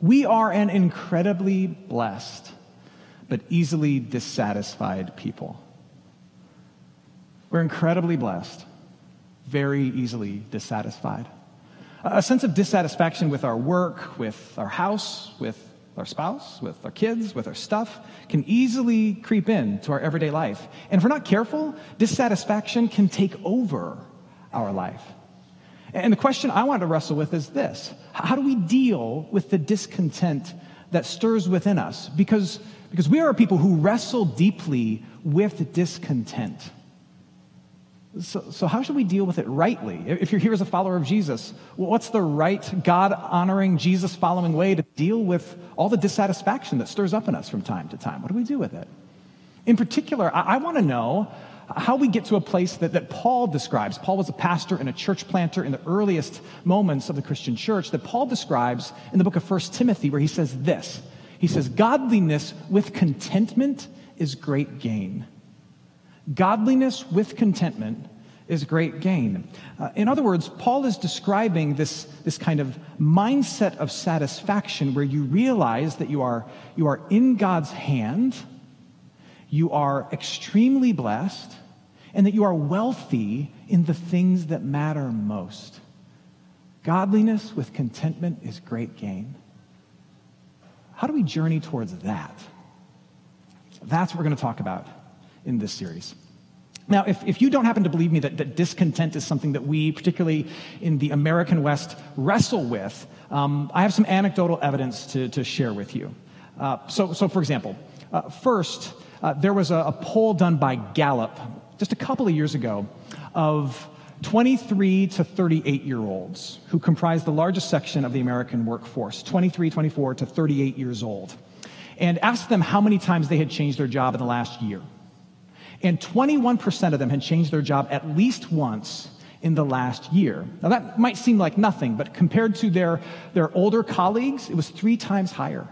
We are an incredibly blessed, but easily dissatisfied people. We're incredibly blessed, very easily dissatisfied. A sense of dissatisfaction with our work, with our house, with our spouse, with our kids, with our stuff, can easily creep into our everyday life. And if we're not careful, dissatisfaction can take over our life. And the question I want to wrestle with is this How do we deal with the discontent that stirs within us? Because, because we are people who wrestle deeply with discontent. So, so, how should we deal with it rightly? If you're here as a follower of Jesus, what's the right, God honoring, Jesus following way to deal with all the dissatisfaction that stirs up in us from time to time? What do we do with it? In particular, I, I want to know how we get to a place that, that Paul describes. Paul was a pastor and a church planter in the earliest moments of the Christian church that Paul describes in the book of 1 Timothy, where he says this He says, Godliness with contentment is great gain. Godliness with contentment is great gain. Uh, in other words, Paul is describing this, this kind of mindset of satisfaction where you realize that you are, you are in God's hand, you are extremely blessed, and that you are wealthy in the things that matter most. Godliness with contentment is great gain. How do we journey towards that? That's what we're going to talk about in this series. Now, if, if you don't happen to believe me that, that discontent is something that we, particularly in the American West, wrestle with, um, I have some anecdotal evidence to, to share with you. Uh, so, so, for example, uh, first, uh, there was a, a poll done by Gallup just a couple of years ago of 23 to 38 year olds who comprise the largest section of the American workforce 23, 24 to 38 years old and asked them how many times they had changed their job in the last year. And 21% of them had changed their job at least once in the last year. Now, that might seem like nothing, but compared to their, their older colleagues, it was three times higher.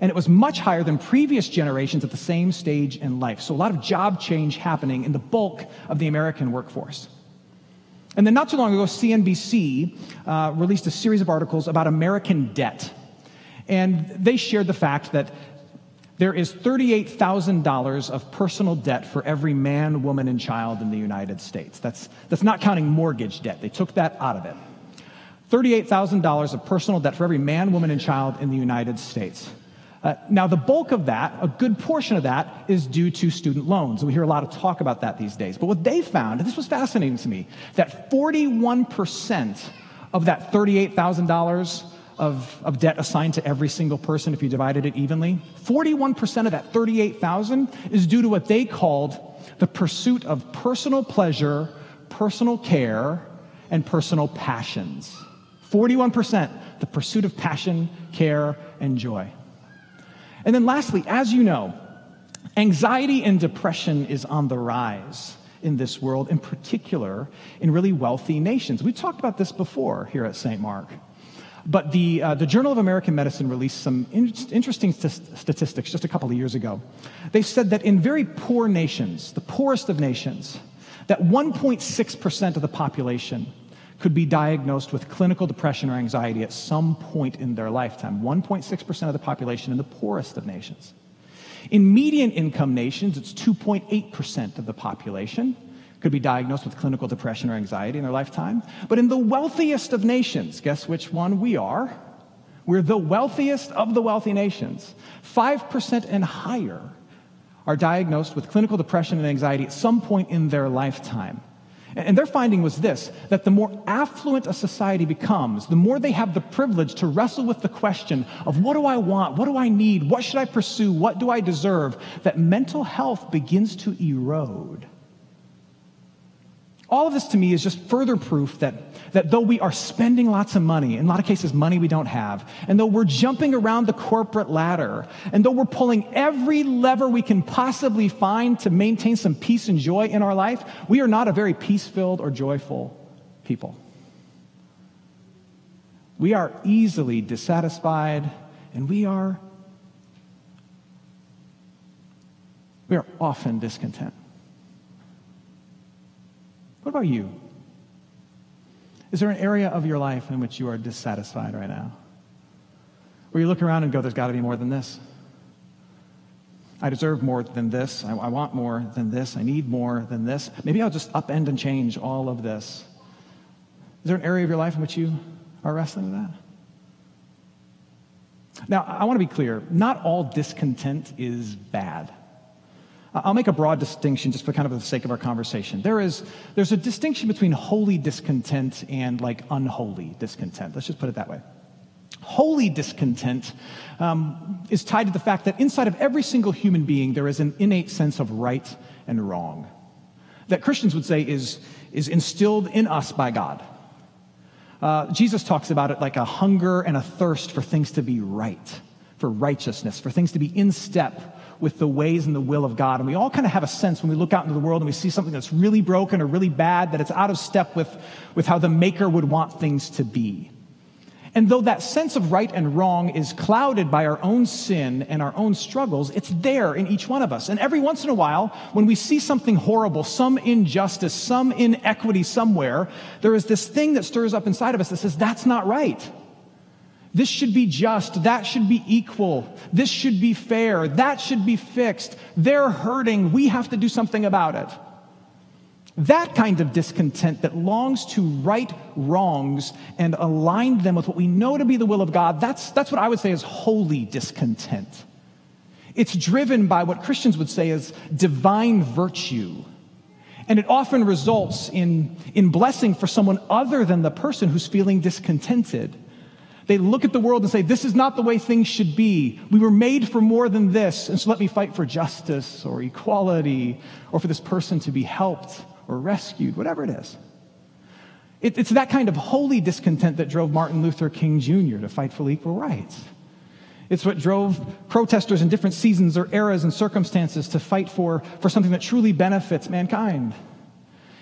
And it was much higher than previous generations at the same stage in life. So, a lot of job change happening in the bulk of the American workforce. And then, not too long ago, CNBC uh, released a series of articles about American debt. And they shared the fact that there is $38,000 of personal debt for every man, woman, and child in the United States. That's, that's not counting mortgage debt. They took that out of it. $38,000 of personal debt for every man, woman, and child in the United States. Uh, now, the bulk of that, a good portion of that, is due to student loans. We hear a lot of talk about that these days. But what they found, and this was fascinating to me, that 41% of that $38,000 of, of debt assigned to every single person if you divided it evenly. 41% of that 38,000 is due to what they called the pursuit of personal pleasure, personal care, and personal passions. 41%, the pursuit of passion, care, and joy. And then lastly, as you know, anxiety and depression is on the rise in this world, in particular in really wealthy nations. We've talked about this before here at St. Mark. But the, uh, the Journal of American Medicine released some in- interesting st- statistics just a couple of years ago. They said that in very poor nations, the poorest of nations, that 1.6% of the population could be diagnosed with clinical depression or anxiety at some point in their lifetime. 1.6% of the population in the poorest of nations. In median income nations, it's 2.8% of the population could be diagnosed with clinical depression or anxiety in their lifetime. But in the wealthiest of nations, guess which one we are? We're the wealthiest of the wealthy nations. 5% and higher are diagnosed with clinical depression and anxiety at some point in their lifetime. And their finding was this that the more affluent a society becomes, the more they have the privilege to wrestle with the question of what do I want? What do I need? What should I pursue? What do I deserve? That mental health begins to erode. All of this to me is just further proof that, that though we are spending lots of money, in a lot of cases, money we don't have, and though we're jumping around the corporate ladder, and though we're pulling every lever we can possibly find to maintain some peace and joy in our life, we are not a very peace filled or joyful people. We are easily dissatisfied, and we are, we are often discontent. What about you? Is there an area of your life in which you are dissatisfied right now? Where you look around and go, there's got to be more than this. I deserve more than this. I, I, want more than this. I need more than this. Maybe I'll just upend and change all of this. Is there an area of your life in which you are wrestling with that? Now, I want to be clear not all discontent is bad. I'll make a broad distinction just for kind of the sake of our conversation. There is there's a distinction between holy discontent and like unholy discontent. Let's just put it that way. Holy discontent um, is tied to the fact that inside of every single human being there is an innate sense of right and wrong that Christians would say is, is instilled in us by God. Uh, Jesus talks about it like a hunger and a thirst for things to be right, for righteousness, for things to be in step with the ways and the will of God. And we all kind of have a sense when we look out into the world and we see something that's really broken or really bad that it's out of step with, with how the Maker would want things to be. And though that sense of right and wrong is clouded by our own sin and our own struggles, it's there in each one of us. And every once in a while, when we see something horrible, some injustice, some inequity somewhere, there is this thing that stirs up inside of us that says, that's not right. This should be just. That should be equal. This should be fair. That should be fixed. They're hurting. We have to do something about it. That kind of discontent that longs to right wrongs and align them with what we know to be the will of God, that's, that's what I would say is holy discontent. It's driven by what Christians would say is divine virtue. And it often results in, in blessing for someone other than the person who's feeling discontented. They look at the world and say, This is not the way things should be. We were made for more than this. And so let me fight for justice or equality or for this person to be helped or rescued, whatever it is. It, it's that kind of holy discontent that drove Martin Luther King Jr. to fight for equal rights. It's what drove protesters in different seasons or eras and circumstances to fight for, for something that truly benefits mankind.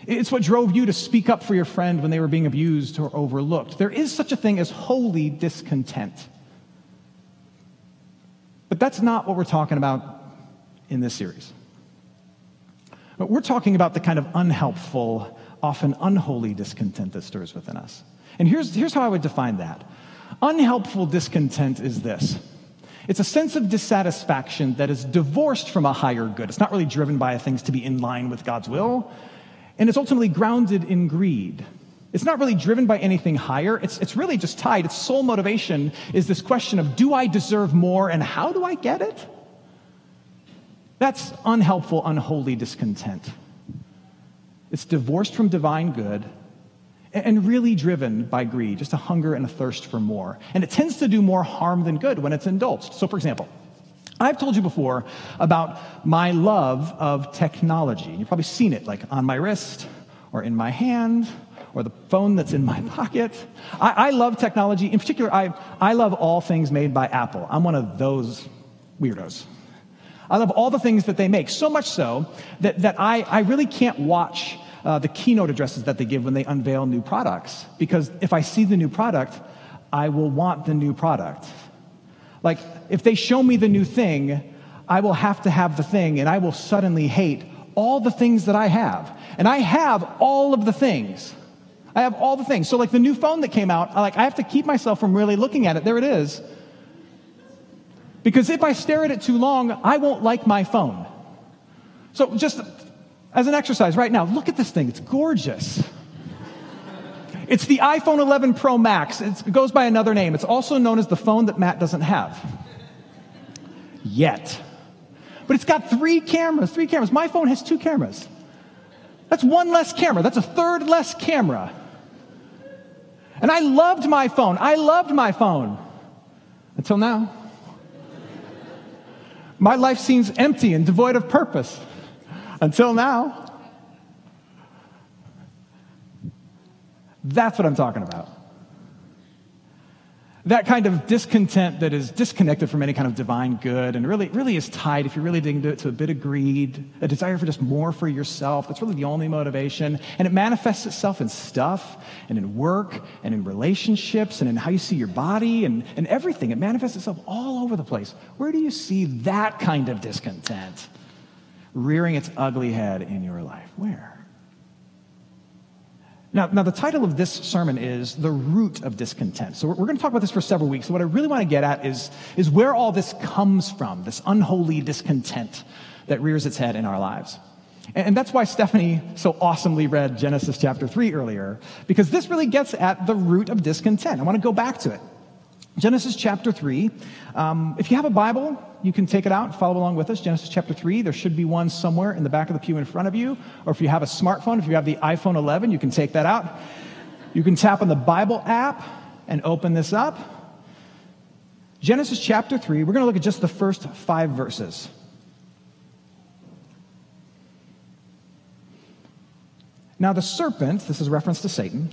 It's what drove you to speak up for your friend when they were being abused or overlooked. There is such a thing as holy discontent. But that's not what we're talking about in this series. But we're talking about the kind of unhelpful, often unholy discontent that stirs within us. And here's, here's how I would define that unhelpful discontent is this it's a sense of dissatisfaction that is divorced from a higher good. It's not really driven by things to be in line with God's will, and it's ultimately grounded in greed. It's not really driven by anything higher. It's, it's really just tied. Its sole motivation is this question of do I deserve more and how do I get it? That's unhelpful, unholy discontent. It's divorced from divine good and really driven by greed, just a hunger and a thirst for more. And it tends to do more harm than good when it's indulged. So, for example, I've told you before about my love of technology. You've probably seen it like on my wrist or in my hand or the phone that's in my pocket. I, I love technology. In particular, I, I love all things made by Apple. I'm one of those weirdos. I love all the things that they make, so much so that, that I, I really can't watch uh, the keynote addresses that they give when they unveil new products. Because if I see the new product, I will want the new product. Like, if they show me the new thing, I will have to have the thing, and I will suddenly hate all the things that I have. And I have all of the things. I have all the things. So, like the new phone that came out, I, like I have to keep myself from really looking at it. There it is. Because if I stare at it too long, I won't like my phone. So, just as an exercise right now, look at this thing. It's gorgeous. It's the iPhone 11 Pro Max. It's, it goes by another name. It's also known as the phone that Matt doesn't have. Yet. But it's got three cameras, three cameras. My phone has two cameras. That's one less camera. That's a third less camera. And I loved my phone. I loved my phone. Until now. My life seems empty and devoid of purpose until now. That's what I'm talking about. That kind of discontent that is disconnected from any kind of divine good and really, really is tied, if you really dig into it, to a bit of greed, a desire for just more for yourself. That's really the only motivation. And it manifests itself in stuff and in work and in relationships and in how you see your body and, and everything. It manifests itself all over the place. Where do you see that kind of discontent rearing its ugly head in your life? Where? Now, now, the title of this sermon is The Root of Discontent. So, we're, we're going to talk about this for several weeks. So, what I really want to get at is, is where all this comes from, this unholy discontent that rears its head in our lives. And, and that's why Stephanie so awesomely read Genesis chapter 3 earlier, because this really gets at the root of discontent. I want to go back to it. Genesis chapter 3. Um, if you have a Bible, you can take it out and follow along with us. Genesis chapter 3. There should be one somewhere in the back of the pew in front of you. Or if you have a smartphone, if you have the iPhone 11, you can take that out. You can tap on the Bible app and open this up. Genesis chapter 3. We're going to look at just the first five verses. Now, the serpent, this is reference to Satan,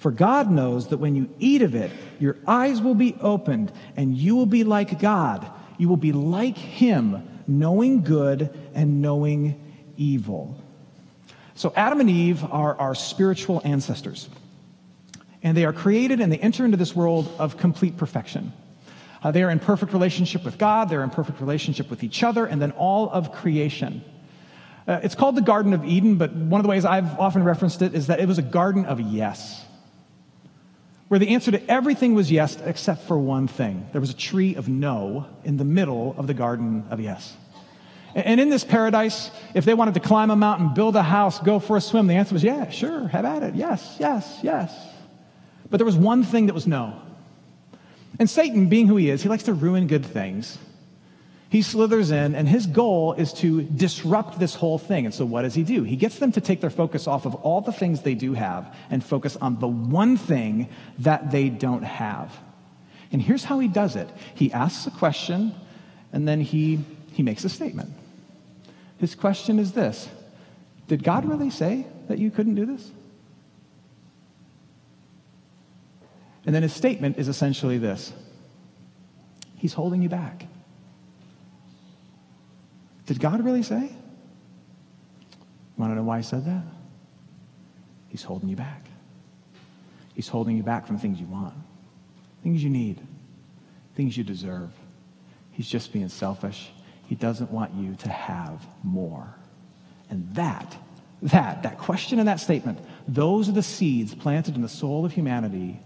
For God knows that when you eat of it, your eyes will be opened, and you will be like God. You will be like Him, knowing good and knowing evil. So, Adam and Eve are our spiritual ancestors. And they are created and they enter into this world of complete perfection. Uh, they are in perfect relationship with God, they're in perfect relationship with each other, and then all of creation. Uh, it's called the Garden of Eden, but one of the ways I've often referenced it is that it was a garden of yes where the answer to everything was yes, except for one thing. There was a tree of no in the middle of the garden of yes. And in this paradise, if they wanted to climb a mountain, build a house, go for a swim, the answer was yeah, sure, have at it. Yes, yes, yes. But there was one thing that was no. And Satan, being who he is, he likes to ruin good things. He slithers in, and his goal is to disrupt this whole thing. And so, what does he do? He gets them to take their focus off of all the things they do have and focus on the one thing that they don't have. And here's how he does it he asks a question, and then he, he makes a statement. His question is this Did God really say that you couldn't do this? And then his statement is essentially this He's holding you back. Did God really say? You want to know why he said that? He's holding you back. He's holding you back from things you want, things you need, things you deserve. He's just being selfish. He doesn't want you to have more. And that, that, that question and that statement, those are the seeds planted in the soul of humanity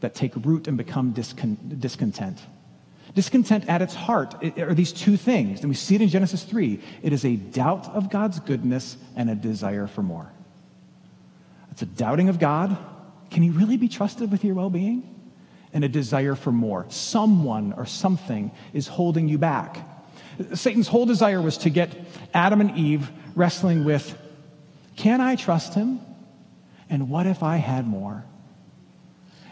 that take root and become discontent. Discontent at its heart are these two things, and we see it in Genesis 3. It is a doubt of God's goodness and a desire for more. It's a doubting of God. Can He really be trusted with your well being? And a desire for more. Someone or something is holding you back. Satan's whole desire was to get Adam and Eve wrestling with can I trust him? And what if I had more?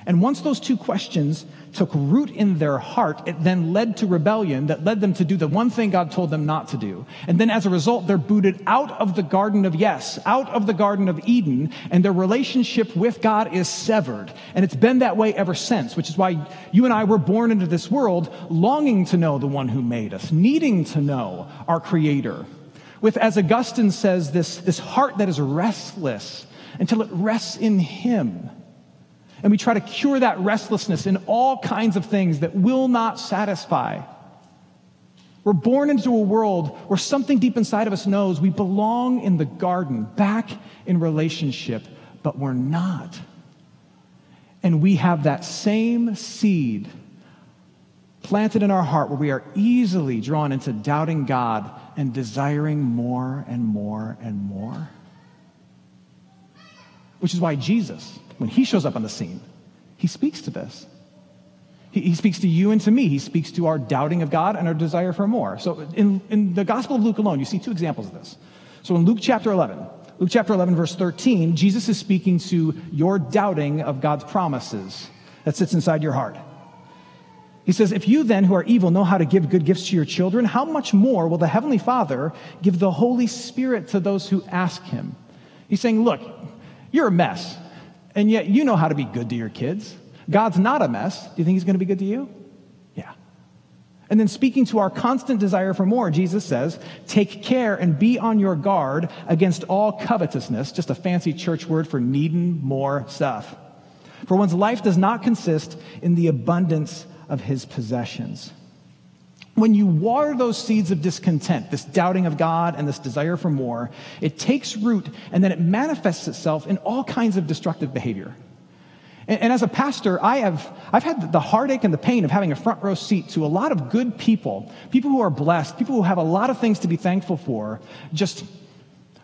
And once those two questions took root in their heart, it then led to rebellion that led them to do the one thing God told them not to do. And then as a result, they're booted out of the Garden of Yes, out of the Garden of Eden, and their relationship with God is severed. And it's been that way ever since, which is why you and I were born into this world longing to know the one who made us, needing to know our Creator. With, as Augustine says, this, this heart that is restless until it rests in Him. And we try to cure that restlessness in all kinds of things that will not satisfy. We're born into a world where something deep inside of us knows we belong in the garden, back in relationship, but we're not. And we have that same seed planted in our heart where we are easily drawn into doubting God and desiring more and more and more. Which is why Jesus, when he shows up on the scene, he speaks to this. He, he, speaks to you and to me. He speaks to our doubting of God and our desire for more. So in, in the Gospel of Luke alone, you see two examples of this. So in Luke chapter 11, Luke chapter 11, verse 13, Jesus is speaking to your doubting of God's promises that sits inside your heart. He says, If you then, who are evil, know how to give good gifts to your children, how much more will the Heavenly Father give the Holy Spirit to those who ask Him? He's saying, Look, you're a mess. And yet you know how to be good to your kids. God's not a mess. Do you think he's going to be good to you? Yeah. And then speaking to our constant desire for more, Jesus says, take care and be on your guard against all covetousness, just a fancy church word for needing more stuff. For one's life does not consist in the abundance of his possessions. When you water those seeds of discontent, this doubting of God and this desire for more, it takes root and then it manifests itself in all kinds of destructive behavior. And, and, as a pastor, I have, I've had the heartache and the pain of having a front row seat to a lot of good people, people who are blessed, people who have a lot of things to be thankful for, just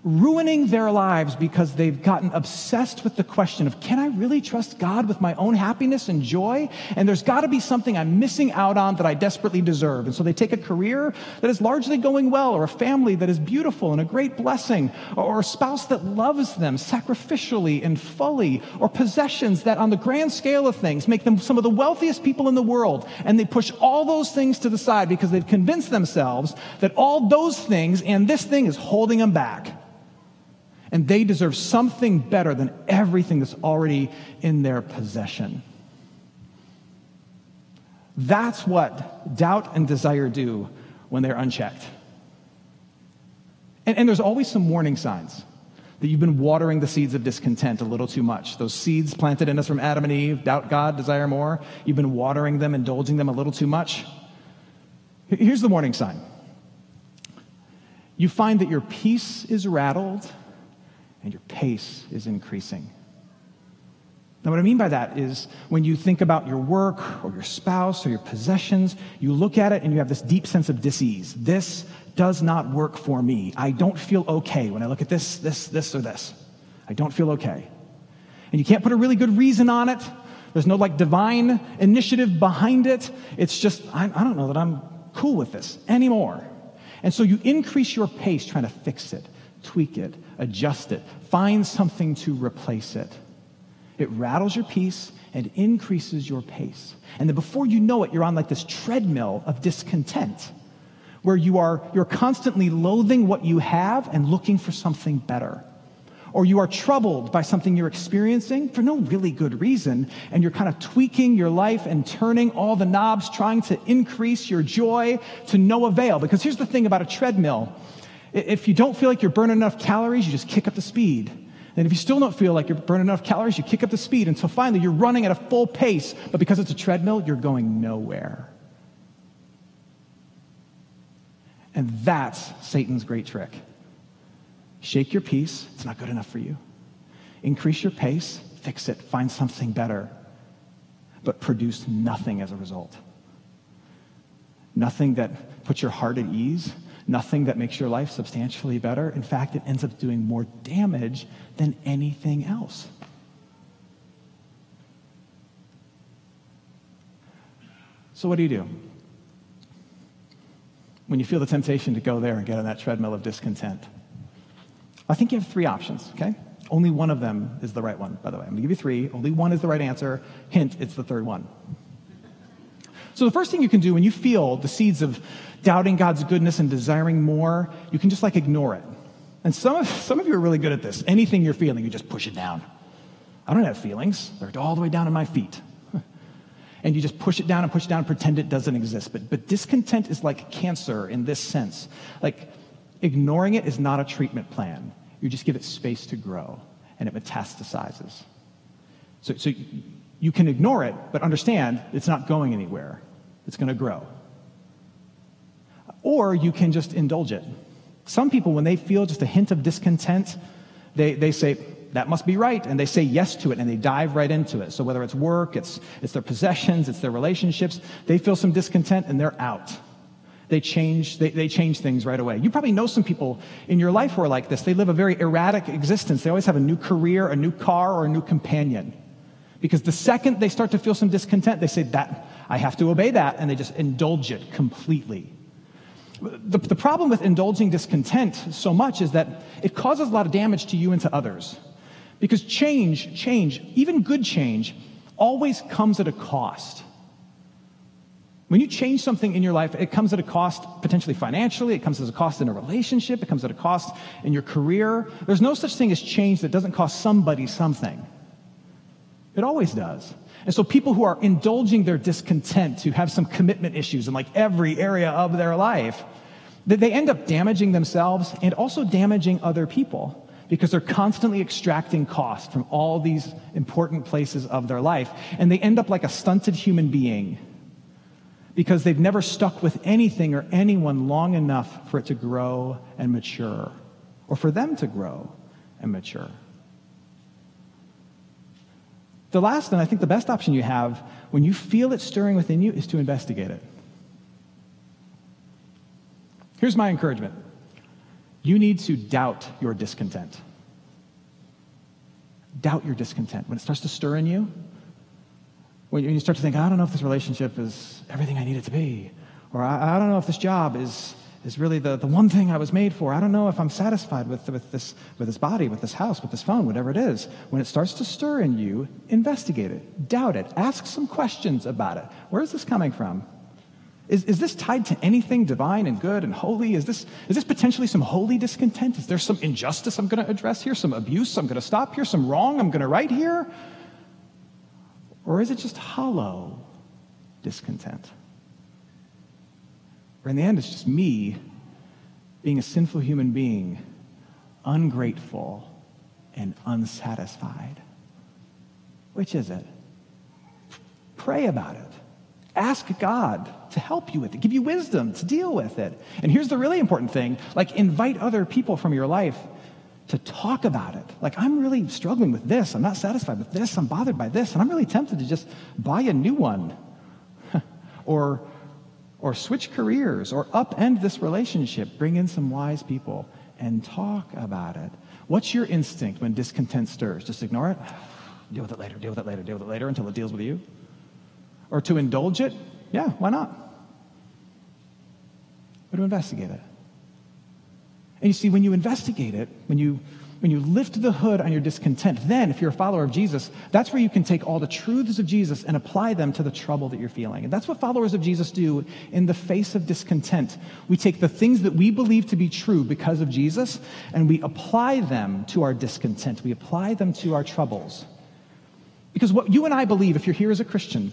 ruining their lives because they've gotten obsessed with the question of can I really trust God with my own happiness and joy? And there's got to be something I'm missing out on that I desperately deserve. And so they take a career that is largely going well, or a family that is beautiful and a great blessing, or a spouse that loves them sacrificially and fully, or possessions that, on the grand scale of things, make them some of the wealthiest people in the world. And they push all those things to the side because they've convinced themselves that all those things and this thing is holding them back and they deserve something better than everything that's already in their possession. That's what doubt and desire do when they're unchecked. And, and, there's always some warning signs that you've been watering the seeds of discontent a little too much. Those seeds planted in us from Adam and Eve, doubt God, desire more, you've been watering them, indulging them a little too much. Here's the warning sign you find that your peace is rattled and your pace is increasing. Now, what I mean by that is when you think about your work or your spouse or your possessions, you look at it and you have this deep sense of disease. This does not work for me. I don't feel okay when I look at this, this, this, or this. I don't feel okay. And you can't put a really good reason on it. There's no like divine initiative behind it. It's just, I, I don't know that I'm cool with this anymore. And so you increase your pace trying to fix it tweak it, adjust it, find something to replace it. It rattles your peace and increases your pace. And then before you know it, you're on like this treadmill of discontent where you are you're constantly loathing what you have and looking for something better. Or you are troubled by something you're experiencing for no really good reason, and you're kind of tweaking your life and turning all the knobs, trying to increase your joy to no avail. Because here's the thing about a treadmill if you don't feel like you're burning enough calories, you just kick up the speed. And if you still don't feel like you're burning enough calories, you kick up the speed until finally you're running at a full pace, but because it's a treadmill, you're going nowhere. And that's Satan's great trick. Shake your peace, it's not good enough for you. Increase your pace, fix it, find something better, but produce nothing as a result. Nothing that puts your heart at ease, nothing that makes your life substantially better. In fact, it ends up doing more damage than anything else. So, what do you do? When you feel the temptation to go there and get on that treadmill of discontent, I think you have three options, okay? Only one of them is the right one, by the way. I'm gonna give you three. Only one is the right answer. Hint, it's the third one. So, the first thing you can do when you feel the seeds of doubting God's goodness and desiring more, you can just like ignore it. And some of, some of you are really good at this. Anything you're feeling, you just push it down. I don't have feelings, they're all the way down in my feet. and you just push it down and push it down pretend it doesn't exist. But, but discontent is like cancer in this sense. Like ignoring it is not a treatment plan, you just give it space to grow and it metastasizes. So, so you can ignore it, but understand it's not going anywhere, it's going to grow. Or you can just indulge it. Some people, when they feel just a hint of discontent, they, they say, that must be right. And they say yes to it and they dive right into it. So whether it's work, it's, it's their possessions, it's their relationships, they feel some discontent and they're out. They change, they, they change things right away. You probably know some people in your life who are like this. They live a very erratic existence. They always have a new career, a new car, or a new companion. Because the second they start to feel some discontent, they say, that, I have to obey that. And they just indulge it completely. The, the problem with indulging discontent so much is that it causes a lot of damage to you and to others. Because change, change, even good change, always comes at a cost. When you change something in your life, it comes at a cost potentially financially, it comes as a cost in a relationship, it comes at a cost in your career. There's no such thing as change that doesn't cost somebody something. It always does. And so people who are indulging their discontent, who have some commitment issues in like every area of their life, that they end up damaging themselves and also damaging other people because they're constantly extracting cost from all these important places of their life. And they end up like a stunted human being because they've never stuck with anything or anyone long enough for it to grow and mature, or for them to grow and mature. The last, and I think the best option you have when you feel it stirring within you is to investigate it. Here's my encouragement you need to doubt your discontent. Doubt your discontent. When it starts to stir in you, when you start to think, I don't know if this relationship is everything I need it to be, or I, don't know if this job is, is really the, the one thing I was made for. I don't know if I'm satisfied with, with, this, with this body, with this house, with this phone, whatever it is. When it starts to stir in you, investigate it, doubt it, ask some questions about it. Where is this coming from? Is, is this tied to anything divine and good and holy? Is this, is this potentially some holy discontent? Is there some injustice I'm going to address here? Some abuse I'm going to stop here? Some wrong I'm going to right here? Or is it just hollow discontent? Or in the end, it's just me being a sinful human being, ungrateful and unsatisfied. Which is it? Pray about it. Ask God to help you with it, give you wisdom to deal with it. And here's the really important thing like, invite other people from your life to talk about it. Like, I'm really struggling with this. I'm not satisfied with this. I'm bothered by this. And I'm really tempted to just buy a new one or, or switch careers or upend this relationship. Bring in some wise people and talk about it. What's your instinct when discontent stirs? Just ignore it? Deal with it later, deal with it later, deal with it later until it deals with you? or to indulge it, yeah, why not? But to investigate it. And you see, when you investigate it, when you when you lift the hood on your discontent, then, if you're a follower of Jesus, that's where you can take all the truths of Jesus and apply them to the trouble that you're feeling. And that's what followers of Jesus do in the face of discontent. We take the things that we believe to be true because of Jesus, and we apply them to our discontent. We apply them to our troubles. Because what you and I believe, if you're here as a Christian,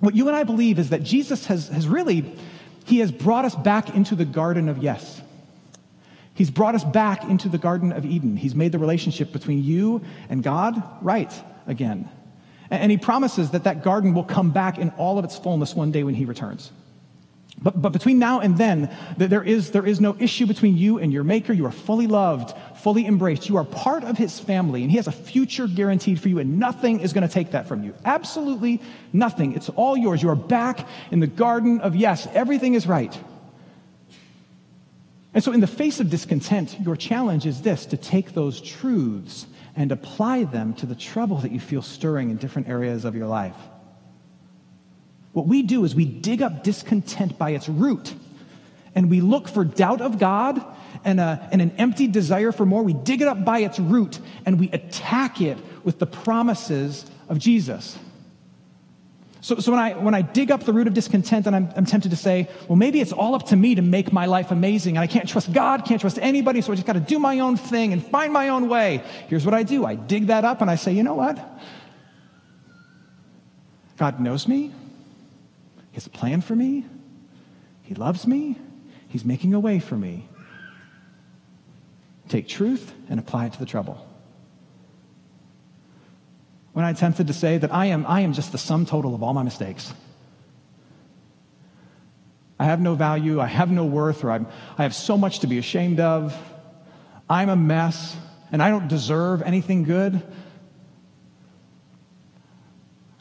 what you and I believe is that Jesus has, has really, he has brought us back into the garden of yes. He's brought us back into the Garden of Eden. He's made the relationship between you and God right again. And he promises that that garden will come back in all of its fullness one day when he returns. But, but between now and then, there is, there is no issue between you and your Maker. You are fully loved, fully embraced. You are part of His family, and He has a future guaranteed for you, and nothing is going to take that from you. Absolutely nothing. It's all yours. You are back in the garden of yes, everything is right. And so, in the face of discontent, your challenge is this to take those truths and apply them to the trouble that you feel stirring in different areas of your life. What we do is we dig up discontent by its root and we look for doubt of God and, a, and an empty desire for more. We dig it up by its root and we attack it with the promises of Jesus. So, so when, I, when I dig up the root of discontent and I'm, I'm tempted to say, well, maybe it's all up to me to make my life amazing and I can't trust God, can't trust anybody, so I just got to do my own thing and find my own way. Here's what I do I dig that up and I say, you know what? God knows me. He has a plan for me. He loves me. He's making a way for me. Take truth and apply it to the trouble. When I attempted to say that I am, I am just the sum total of all my mistakes. I have no value, I have no worth, or I'm, I have so much to be ashamed of. I'm a mess, and I don't deserve anything good.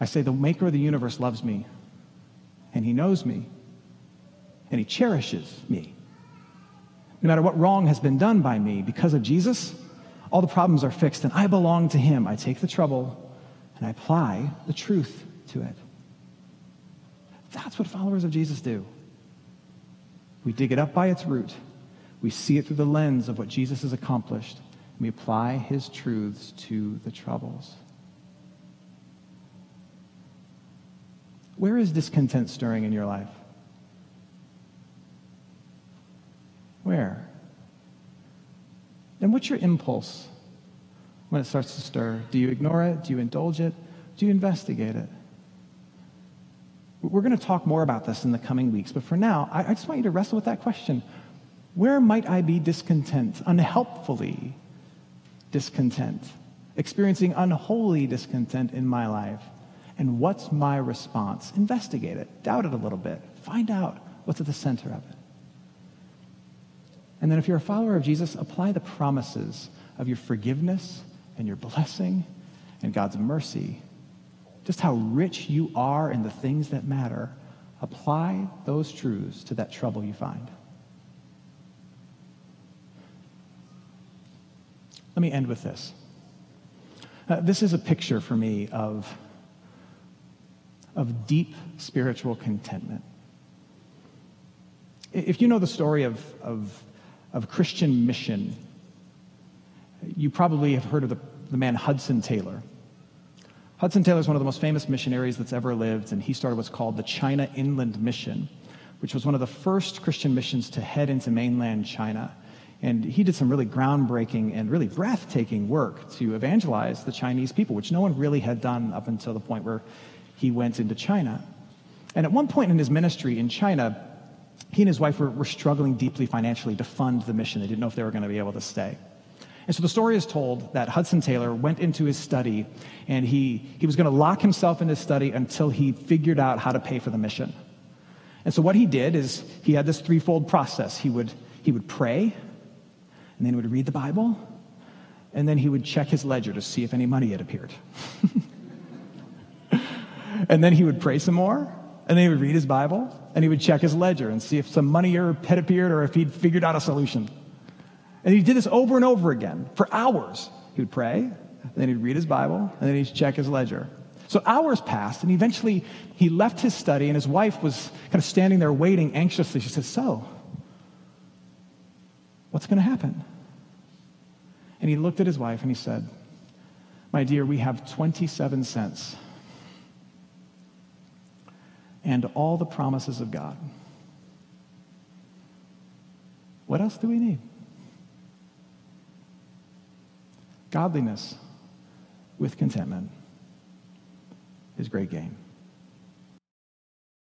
I say, the maker of the universe loves me and He knows me, and He cherishes me. No matter what wrong has been done by me, because of Jesus, all the problems are fixed, and I belong to Him. I take the trouble and I apply the truth to it. That's what followers of Jesus do. We dig it up by its root. We see it through the lens of what Jesus has accomplished. And we apply his truths to the troubles. Where is discontent stirring in your life? Where? And what's your impulse when it starts to stir? Do you ignore it? Do you indulge it? Do you investigate it? We're going to talk more about this in the coming weeks, but for now, I, I just want you to wrestle with that question. Where might I be discontent, unhelpfully discontent, experiencing unholy discontent in my life? And what's my response? Investigate it, doubt it a little bit, find out what's at the center of it. And then, if you're a follower of Jesus, apply the promises of your forgiveness and your blessing and God's mercy. Just how rich you are in the things that matter. Apply those truths to that trouble you find. Let me end with this. Uh, this is a picture for me of, of deep spiritual contentment. If you know the story of, of, of Christian mission, you probably have heard of the, the man Hudson Taylor. Hudson Taylor is one of the most famous missionaries that's ever lived, and he started what's called the China Inland Mission, which was one of the first Christian missions to head into mainland China. And he did some really groundbreaking and really breathtaking work to evangelize the Chinese people, which no one really had done up until the point where he went into China. And at one point in his ministry in China, he and his wife were, were struggling deeply financially to fund the mission. They didn't know if they were going to be able to stay. And so the story is told that Hudson Taylor went into his study and he, he was going to lock himself in his study until he figured out how to pay for the mission. And so what he did is he had this threefold process. He would, he would pray, and then he would read the Bible, and then he would check his ledger to see if any money had appeared. and then he would pray some more, and then he would read his Bible, and he would check his ledger and see if some money had appeared or if he'd figured out a solution. And he did this over and over again for hours. He would pray, and then he'd read his Bible, and then he'd check his ledger. So hours passed, and eventually he left his study, and his wife was kind of standing there waiting anxiously. She said, So, What's going to happen? And he looked at his wife and he said, My dear, we have 27 cents and all the promises of God. What else do we need? Godliness with contentment is great gain.